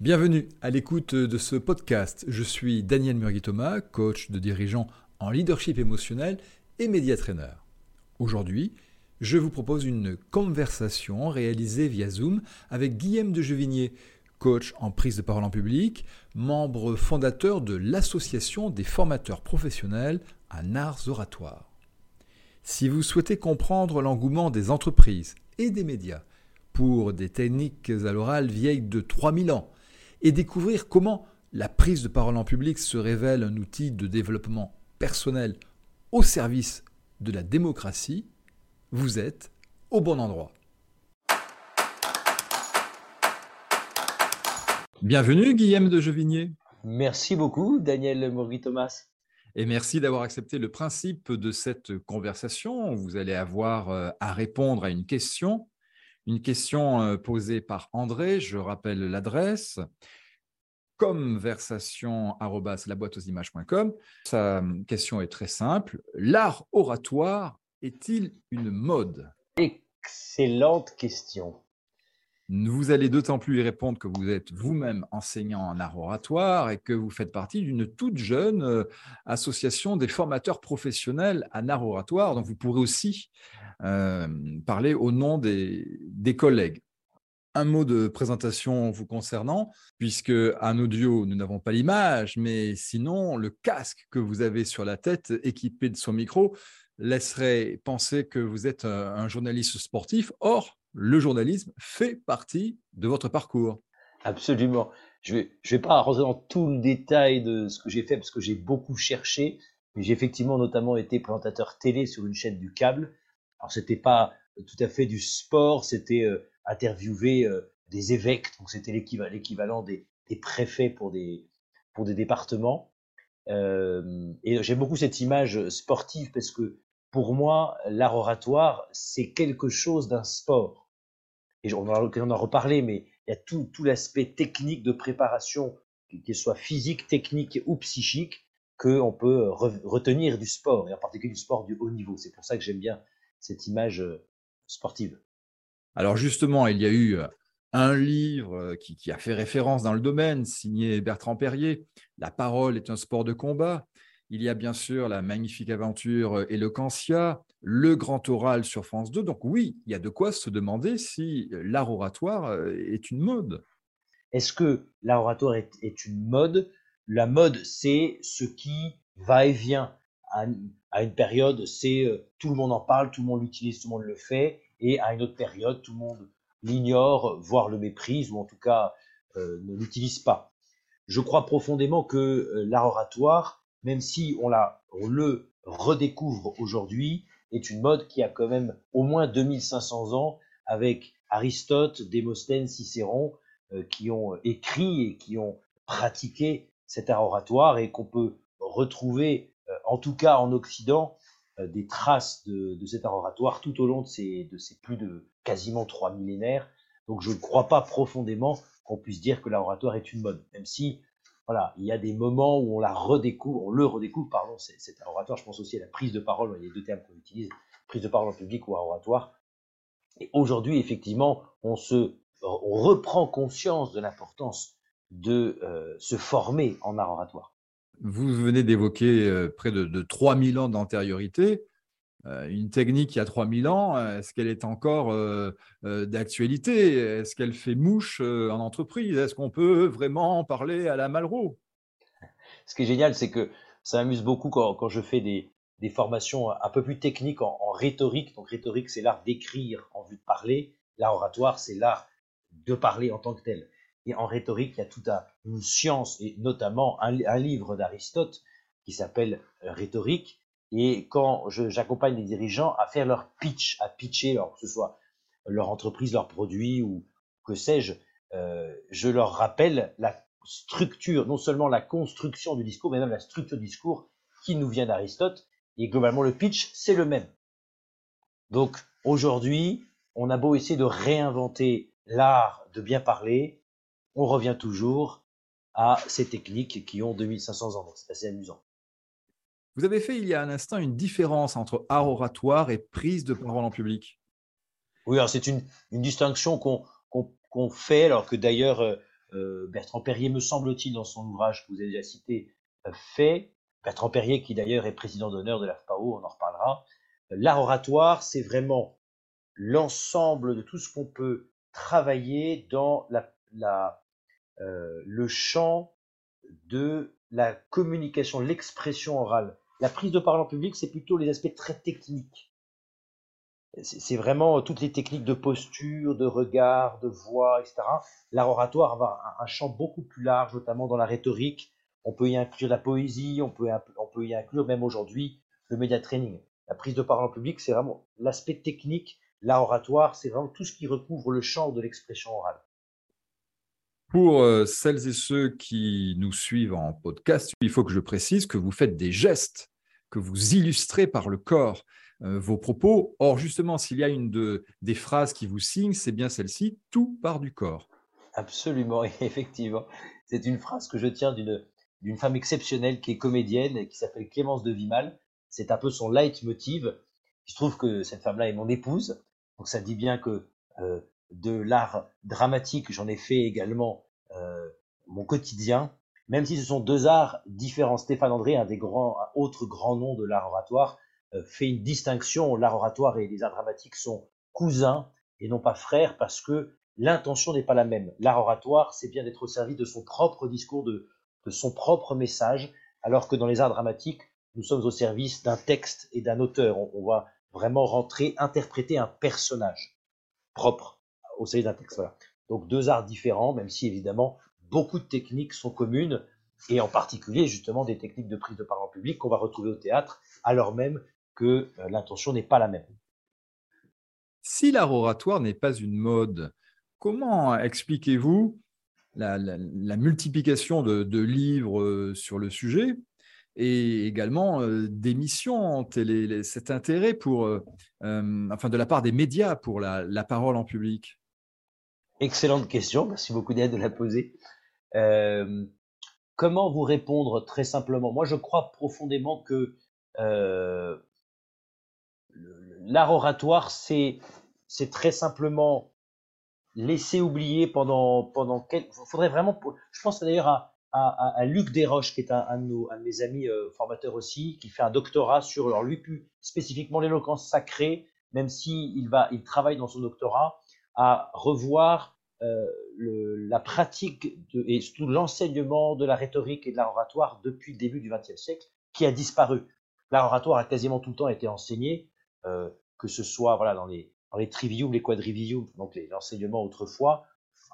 Bienvenue à l'écoute de ce podcast. Je suis Daniel Murgui-Thomas, coach de dirigeants en leadership émotionnel et média trainer. Aujourd'hui, je vous propose une conversation réalisée via Zoom avec Guillaume de Jevigné, coach en prise de parole en public, membre fondateur de l'Association des formateurs professionnels en arts oratoires. Si vous souhaitez comprendre l'engouement des entreprises et des médias pour des techniques à l'oral vieilles de 3000 ans, et découvrir comment la prise de parole en public se révèle un outil de développement personnel au service de la démocratie, vous êtes au bon endroit. Bienvenue Guillaume de Jevigné. Merci beaucoup Daniel Maurice-Thomas. Et merci d'avoir accepté le principe de cette conversation. Vous allez avoir euh, à répondre à une question une question euh, posée par André, je rappelle l'adresse comversation.laboîteauximages.com. Sa hum, question est très simple. L'art oratoire est-il une mode? Excellente question. Vous allez d'autant plus y répondre que vous êtes vous-même enseignant en art oratoire et que vous faites partie d'une toute jeune euh, association des formateurs professionnels en art oratoire. Donc vous pourrez aussi euh, parler au nom des, des collègues. Un mot de présentation vous concernant, puisque en audio, nous n'avons pas l'image, mais sinon, le casque que vous avez sur la tête, équipé de son micro, laisserait penser que vous êtes un journaliste sportif. Or, le journalisme fait partie de votre parcours. Absolument. Je ne vais, pas rentrer dans tout le détail de ce que j'ai fait parce que j'ai beaucoup cherché, mais j'ai effectivement notamment été présentateur télé sur une chaîne du câble. Alors c'était pas tout à fait du sport, c'était euh, interviewer euh, des évêques, donc c'était l'équivalent des, des, préfets pour des, pour des départements. Euh, et j'aime beaucoup cette image sportive parce que pour moi, l'art oratoire, c'est quelque chose d'un sport. Et on va en reparler, mais il y a tout, l'aspect technique de préparation, qu'il soit physique, technique ou psychique, qu'on peut retenir du sport, et en particulier du sport du haut niveau. C'est pour ça que j'aime bien cette image euh, sportive. Alors justement, il y a eu euh, un livre euh, qui, a fait référence dans le domaine, signé Bertrand Perrier, La parole est un sport de combat. Il y a bien sûr la magnifique aventure Eloquentia, le grand oral sur France 2. Donc oui, il y a de quoi se demander si l'art oratoire est une mode. Est-ce que l'art oratoire est, une mode? La mode, c'est ce qui va et vient. À, une période, c'est tout le monde en parle, tout le monde l'utilise, tout le monde le fait. Et à une autre période, tout le monde l'ignore, voire le méprise, ou en tout cas euh, ne l'utilise pas. Je crois profondément que l'art oratoire même si on, la, le redécouvre aujourd'hui, est une mode qui a quand même au moins 2500 ans avec Aristote, Démosthène, Cicéron, euh, qui ont écrit et qui ont pratiqué cet art oratoire et qu'on peut retrouver, euh, en tout cas en Occident, euh, des traces de, cet art oratoire tout au long de ces, de ces plus de quasiment trois millénaires. Donc je ne crois pas profondément qu'on puisse dire que l'art oratoire est une mode, même si voilà, il y a des moments où on la redécouvre, on le redécouvre, pardon, c'est un oratoire. Je pense aussi à la prise de parole, il y a deux termes qu'on utilise, prise de parole en public ou oratoire. Et aujourd'hui, effectivement, on se, on reprend conscience de l'importance de euh, se former en art oratoire. Vous venez d'évoquer euh, près de, de 3000 ans d'antériorité. Euh, une technique il y a 3000 ans, euh, est-ce qu'elle est encore euh, d'actualité? Est-ce qu'elle fait mouche en entreprise? Est-ce qu'on peut vraiment en parler à la Malraux? Ce qui est génial, c'est que ça m'amuse beaucoup quand, je fais des, formations un peu plus techniques en, rhétorique. Donc rhétorique, c'est l'art d'écrire en vue de parler. L'art oratoire, c'est l'art de parler en tant que tel. Et en rhétorique, il y a toute une science, et notamment un livre d'Aristote qui s'appelle Rhétorique, et quand j'accompagne les dirigeants à faire leur pitch, à pitcher, alors que ce soit leur entreprise, leur produit ou que sais-je, euh, je leur rappelle la structure, non seulement la construction du discours, mais même la structure du discours qui nous vient d'Aristote. Et globalement, le pitch, c'est le même. Donc aujourd'hui, on a beau essayer de réinventer l'art de bien parler, on revient toujours à ces techniques qui ont 2500 ans. C'est assez amusant. Vous avez fait il y a un instant une différence entre art oratoire et prise de parole en public. Oui, c'est une, distinction qu'on fait, alors que d'ailleurs euh, euh, Bertrand Perrier, me semble-t-il, dans son ouvrage que vous avez déjà cité, euh, fait. Bertrand Perrier, qui d'ailleurs est président d'honneur de l'AFPAO, on en reparlera. L'art oratoire, c'est vraiment l'ensemble de tout ce qu'on peut travailler dans le champ de la communication, l'expression orale. La prise de parole en public, c'est plutôt les aspects très techniques. C'est vraiment toutes les techniques de posture, de regard, de voix, etc. L'art oratoire a un, champ beaucoup plus large, notamment dans la rhétorique. On peut y inclure la poésie, on peut, on peut y inclure même aujourd'hui le média training. La prise de parole en public, c'est vraiment l'aspect technique. L'art oratoire, c'est vraiment tout ce qui recouvre le champ de l'expression orale. Pour euh, celles et ceux qui nous suivent en podcast, il faut que je précise que vous faites des gestes, que vous illustrez par le corps. Euh, vos propos. Or, justement, s'il y a une de, des phrases qui vous signent, c'est bien celle-ci, tout part du corps. Absolument, effectivement. C'est une phrase que je tiens d'une, femme exceptionnelle qui est comédienne et qui s'appelle Clémence de Vimal. C'est un peu son leitmotiv. Se trouve que cette femme-là est mon épouse. Donc ça dit bien que euh, de l'art dramatique, j'en ai fait également euh, mon quotidien. Même si ce sont deux arts différents. Stéphane André, un des grands, un autre grand nom de l'art oratoire, euh, fait une distinction. L'art oratoire et les arts dramatiques sont cousins et non pas frères parce que l'intention n'est pas la même. L'art oratoire, c'est bien d'être au service de son propre discours, de, son propre message, alors que dans les arts dramatiques, nous sommes au service d'un texte et d'un auteur. On, va vraiment rentrer, interpréter un personnage propre au service d'un texte. Donc deux arts différents, même si évidemment beaucoup de techniques sont communes, et en particulier justement des techniques de prise de parole en public qu'on va retrouver au théâtre, alors même que euh, l'intention n'est pas la même. Si l'art oratoire n'est pas une mode, comment expliquez-vous la, multiplication de, livres euh, sur le sujet et également euh, d'émissions, cet intérêt pour, enfin, de la part des médias pour la, parole en public? Excellente question, merci beaucoup d'aide de la poser. comment vous répondre très simplement? Moi, je crois profondément que l'art oratoire, c'est très simplement laisser oublier pendant pendant quelques. Faudrait vraiment. Je pense d'ailleurs à, à, Luc Desroches, qui est un, de, nos, un de mes amis euh, formateurs aussi, qui fait un doctorat sur alors lui plus spécifiquement l'éloquence sacrée, même si il travaille dans son doctorat à revoir euh, la pratique et surtout l'enseignement de la rhétorique et de l'art oratoire depuis le début du XXe siècle, qui a disparu. L'art oratoire a quasiment tout le temps été enseigné, euh, que ce soit voilà dans les dans les trivium, les quadrivium, donc l'enseignement autrefois,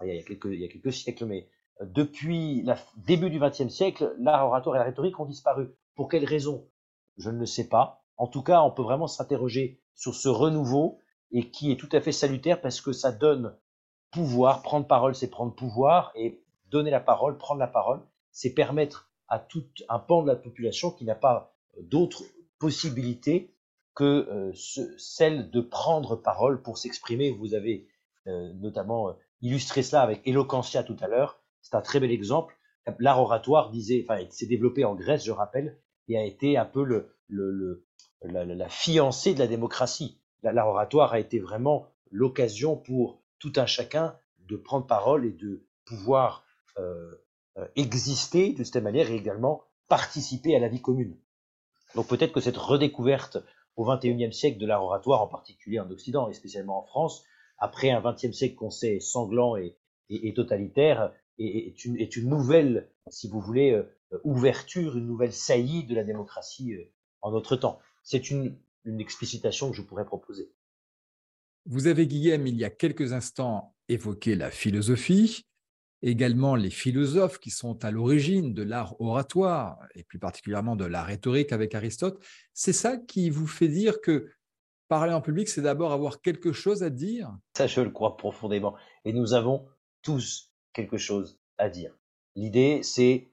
il y, a quelques, il y a quelques siècles, mais euh, depuis le début du XXe siècle, l'art oratoire et la rhétorique ont disparu. Pour quelles raisons Je ne le sais pas. En tout cas, on peut vraiment s'interroger sur ce renouveau et qui est tout à fait salutaire parce que ça donne pouvoir. Prendre parole, c'est prendre pouvoir et donner la parole, prendre la parole, c'est permettre à tout un pan de la population qui n'a pas d'autres possibilités que euh, celle de prendre parole pour s'exprimer. Vous avez euh, notamment euh, illustré cela avec Eloquentia tout à l'heure. C'est un très bel exemple. L'art oratoire disait, enfin, s'est développé en Grèce, je rappelle, et a été un peu la, fiancée de la démocratie. L'art oratoire a été vraiment l'occasion pour tout un chacun de prendre parole et de pouvoir euh, exister de cette manière et également participer à la vie commune. Donc peut-être que cette redécouverte au XXIe siècle de l'art oratoire, en particulier en Occident et spécialement en France, après un XXe siècle qu'on sait sanglant et, totalitaire, est, une, nouvelle, si vous voulez, euh, ouverture, une nouvelle saillie de la démocratie euh, en notre temps. C'est une, une explicitation que je pourrais proposer. Vous avez, Guillaume, il y a quelques instants, évoqué la philosophie également les philosophes qui sont à l'origine de l'art oratoire, et plus particulièrement de la rhétorique avec Aristote, c'est ça qui vous fait dire que parler en public, c'est d'abord avoir quelque chose à dire? Ça, je le crois profondément. Et nous avons tous quelque chose à dire. L'idée, c'est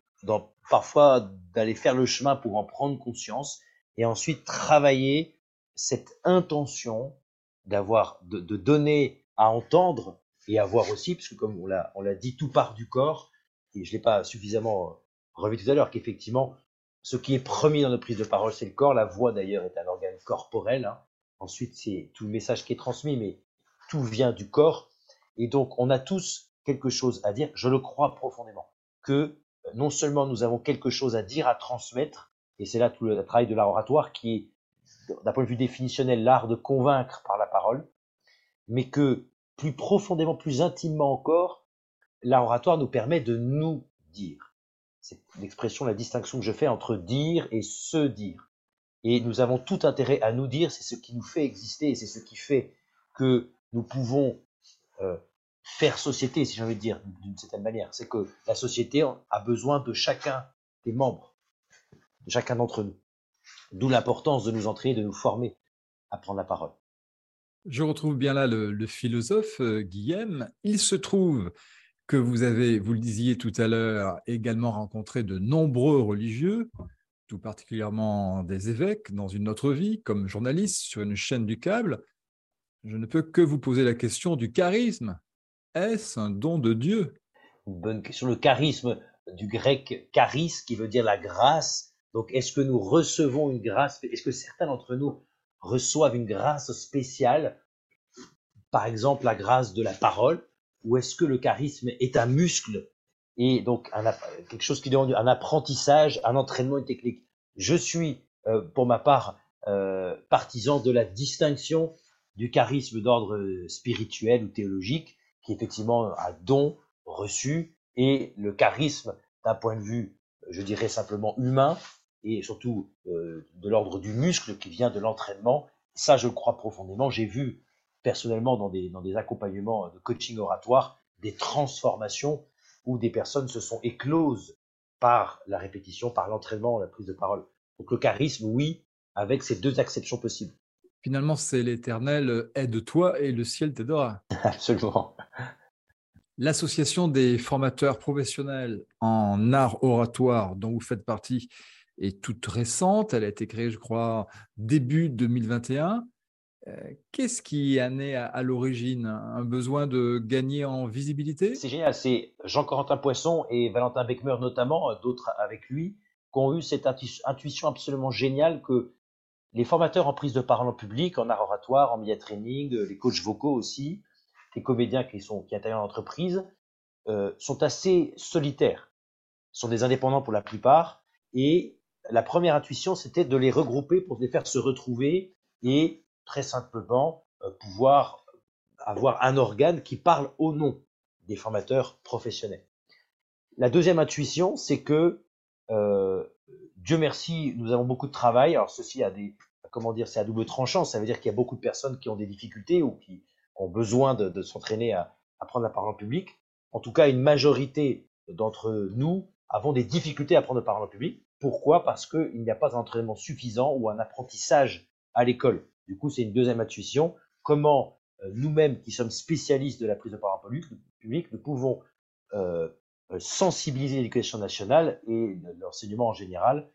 parfois d'aller faire le chemin pour en prendre conscience et ensuite travailler cette intention d'avoir, de donner à entendre et à voir aussi, puisque comme on l'a, on l'a dit, tout part du corps, et je ne l'ai pas suffisamment euh, revu tout à l'heure, qu'effectivement, ce qui est premier dans notre prise de parole, c'est le corps. La voix, d'ailleurs, est un organe corporel. Hein. Ensuite, c'est tout le message qui est transmis, mais tout vient du corps. Et donc, on a tous quelque chose à dire. Je le crois profondément que euh, non seulement nous avons quelque chose à dire, à transmettre, et c'est là tout le travail de l'art oratoire qui est, d'un point de vue définitionnel, l'art de convaincre par la parole, mais que plus profondément, plus intimement encore, l'art oratoire nous permet de nous dire. C'est l'expression, la distinction que je fais entre dire et se dire. Et nous avons tout intérêt à nous dire, c'est ce qui nous fait exister c'est ce qui fait que nous pouvons euh, faire société, si j'ai envie de dire, d'une certaine manière. C'est que la société a besoin de chacun des membres, de chacun d'entre nous. D'où l'importance de nous entraîner, de nous former à prendre la parole. Je retrouve bien là le, philosophe euh, Guillaume. Il se trouve que vous avez, vous le disiez tout à l'heure, également rencontré de nombreux religieux, tout particulièrement des évêques dans une autre vie, comme journaliste sur une chaîne du câble. Je ne peux que vous poser la question du charisme. Est-ce un don de Dieu? Une bonne question. Le charisme du grec charis, qui veut dire la grâce. Donc, est-ce que nous recevons une grâce Est-ce que certains d'entre nous reçoivent une grâce spéciale? Par exemple, la grâce de la parole Ou est-ce que le charisme est un muscle? Et donc quelque chose qui demande un apprentissage, un entraînement, une technique. Je suis, euh, pour ma part, euh, partisan de la distinction du charisme d'ordre spirituel ou théologique, qui effectivement un don reçu, et le charisme d'un point de vue, je dirais simplement humain, et surtout euh, de l'ordre du muscle qui vient de l'entraînement. Ça, je le crois profondément. J'ai vu personnellement dans des, dans des accompagnements de coaching oratoire des transformations où des personnes se sont écloses par la répétition, par l'entraînement, la prise de parole. Donc le charisme, oui, avec ces deux acceptions possibles. Finalement, c'est l'éternel aide-toi et le ciel t'aidera. Absolument. L'association des formateurs professionnels en art oratoire dont vous faites partie est toute récente. Elle a été créée, je crois, début 2021. Euh, qu'est-ce qui a né à, l'origine? Un besoin de gagner en visibilité? C'est génial. C'est Jean-Corentin Poisson et Valentin Beckmer notamment, euh, d'autres avec lui, qui ont eu cette intuition absolument géniale que les formateurs en prise de parole en public, en art oratoire, en media training, euh, les coachs vocaux aussi, les comédiens qui sont qui interviennent en entreprise, euh, sont assez solitaires, sont des indépendants pour la plupart, et la première intuition, c'était de les regrouper pour les faire se retrouver et très simplement euh, pouvoir avoir un organe qui parle au nom des formateurs professionnels. La deuxième intuition, c'est que euh, Dieu merci, nous avons beaucoup de travail. Alors ceci a des, comment dire, c'est à double tranchant. Ça veut dire qu'il y a beaucoup de personnes qui ont des difficultés ou qui ont besoin de, s'entraîner à, prendre la parole en public. En tout cas, une majorité d'entre nous avons des difficultés à prendre la parole en public. Pourquoi? Parce qu'il n'y a pas un entraînement suffisant ou un apprentissage à l'école. Du coup, c'est une deuxième intuition. Comment euh, nous-mêmes, qui sommes spécialistes de la prise de parole public, nous pouvons euh, euh, sensibiliser l'éducation nationale et l'enseignement en général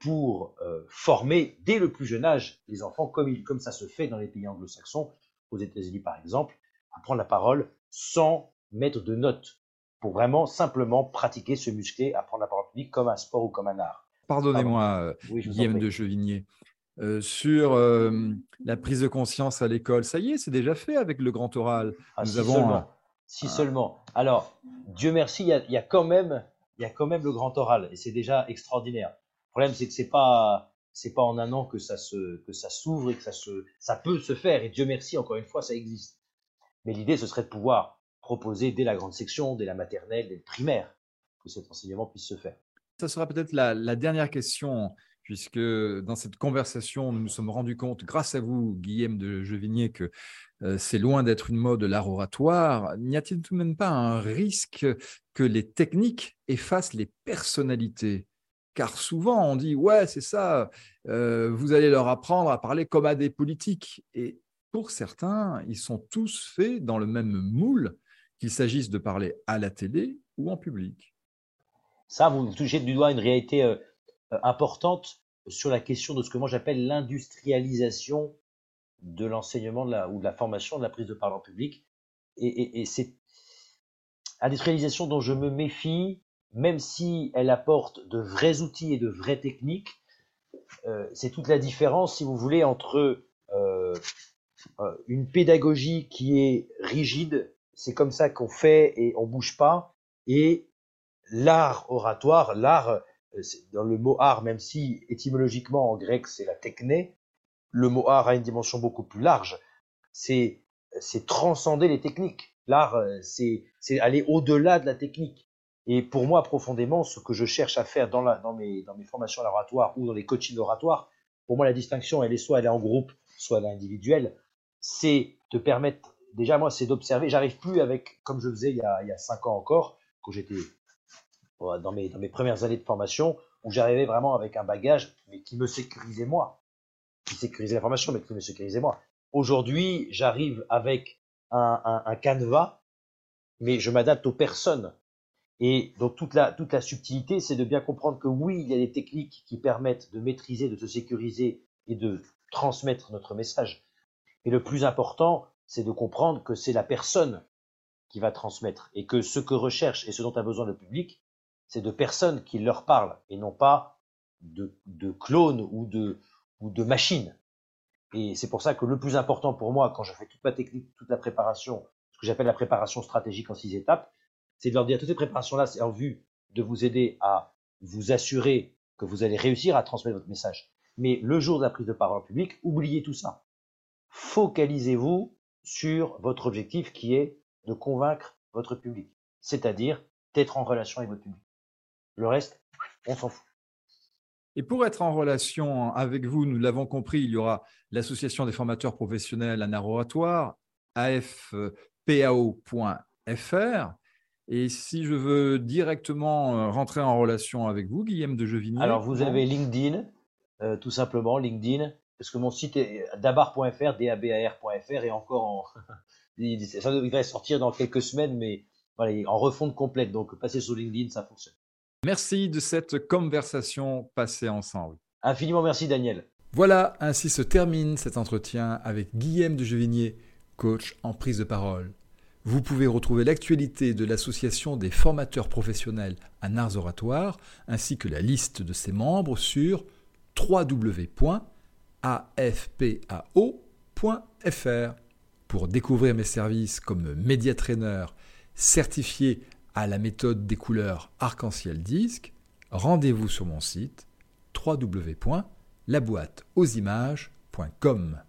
pour former dès le plus jeune âge les enfants, comme, comme ça se fait dans les pays anglo-saxons, aux États-Unis par exemple, à prendre la parole sans mettre de notes, pour vraiment simplement pratiquer, se muscler, à prendre la parole publique comme un sport ou comme un art. Pardonnez-moi, Guillaume de Chevigné. Euh, sur euh, la prise de conscience à l'école. Ça y est, c'est déjà fait avec le grand oral. Ah, Nous si avons seulement. Si seulement. Alors, Dieu merci, il y, a, quand même, il y a quand même le grand oral et c'est déjà extraordinaire. Le problème, c'est que c'est pas, c'est pas en un an que ça se, que ça s'ouvre et que ça se, ça peut se faire. Et Dieu merci, encore une fois, ça existe. Mais l'idée, ce serait de pouvoir proposer dès la grande section, dès la maternelle, dès le primaire, que cet enseignement puisse se faire. Ça sera peut-être la, dernière question puisque dans cette conversation, nous nous sommes rendus compte, grâce à vous, Guillaume de Jevigné, que euh, c'est loin d'être une mode de l'art oratoire. N'y a-t-il tout de même pas un risque que les techniques effacent les personnalités? Car souvent on dit ouais c'est ça, euh, vous allez leur apprendre à parler comme à des politiques et pour certains ils sont tous faits dans le même moule qu'il s'agisse de parler à la télé ou en public. Ça vous touchez du doigt une réalité euh, importante sur la question de ce que moi j'appelle l'industrialisation de l'enseignement ou de la formation de la prise de parole en public. Et, c'est industrialisation dont je me méfie, même si elle apporte de vrais outils et de vraies techniques. Euh, c'est toute la différence, si vous voulez, entre euh, euh, une pédagogie qui est rigide, c'est comme ça qu'on fait et on bouge pas. Et l'art oratoire, l'art, euh, dans le mot art, même si étymologiquement en grec c'est la techné, le mot art a une dimension beaucoup plus large. C'est transcender les techniques. L'art, euh, c'est aller au-delà de la technique. Et pour moi, profondément, ce que je cherche à faire dans, mes, formations oratoires ou dans les coachings oratoires, pour moi, la distinction, elle est soit elle est en groupe, soit elle est individuelle. C'est de permettre, déjà, moi, c'est d'observer. J'arrive plus avec, comme je faisais il y a cinq ans encore, quand j'étais dans mes, dans mes premières années de formation, où j'arrivais vraiment avec un bagage, mais qui me sécurisait moi. Qui sécurisait la formation, mais qui me sécurisait moi. Aujourd'hui, j'arrive avec un, un, canevas, mais je m'adapte aux personnes. Et donc toute la, toute la subtilité, c'est de bien comprendre que oui, il y a des techniques qui permettent de maîtriser, de se sécuriser et de transmettre notre message. Et le plus important, c'est de comprendre que c'est la personne qui va transmettre et que ce que recherche et ce dont a besoin le public, c'est de personnes qui leur parlent et non pas de, clones ou de, ou de machines. Et c'est pour ça que le plus important pour moi, quand je fais toute ma technique, toute la préparation, ce que j'appelle la préparation stratégique en six étapes, c'est de leur dire toutes ces préparations-là, c'est en vue de vous aider à vous assurer que vous allez réussir à transmettre votre message. Mais le jour de la prise de parole en public, oubliez tout ça. Focalisez-vous sur votre objectif qui est de convaincre votre public, c'est-à-dire d'être en relation avec votre public. Le reste, on s'en fout. Et pour être en relation avec vous, nous l'avons compris, il y aura l'Association des formateurs professionnels en oratoire, afpao.fr. Et si je veux directement euh, rentrer en relation avec vous, Guillaume de Jevigny Alors, vous avez LinkedIn, euh, tout simplement, LinkedIn, parce que mon site est dabar.fr, dabar.fr, et encore en. ça devrait sortir dans quelques semaines, mais voilà, en refonte complète. Donc, passer sur LinkedIn, ça fonctionne. Merci de cette conversation passée ensemble. Infiniment merci Daniel. Voilà, ainsi se termine cet entretien avec Guillaume de Jevigné, coach en prise de parole. Vous pouvez retrouver l'actualité de l'Association des formateurs professionnels en arts oratoires ainsi que la liste de ses membres sur www.afpao.fr. Pour découvrir mes services comme médiatraîneur certifié à la méthode des couleurs arc-en-ciel disque, rendez-vous sur mon site www.laboîteauximages.com.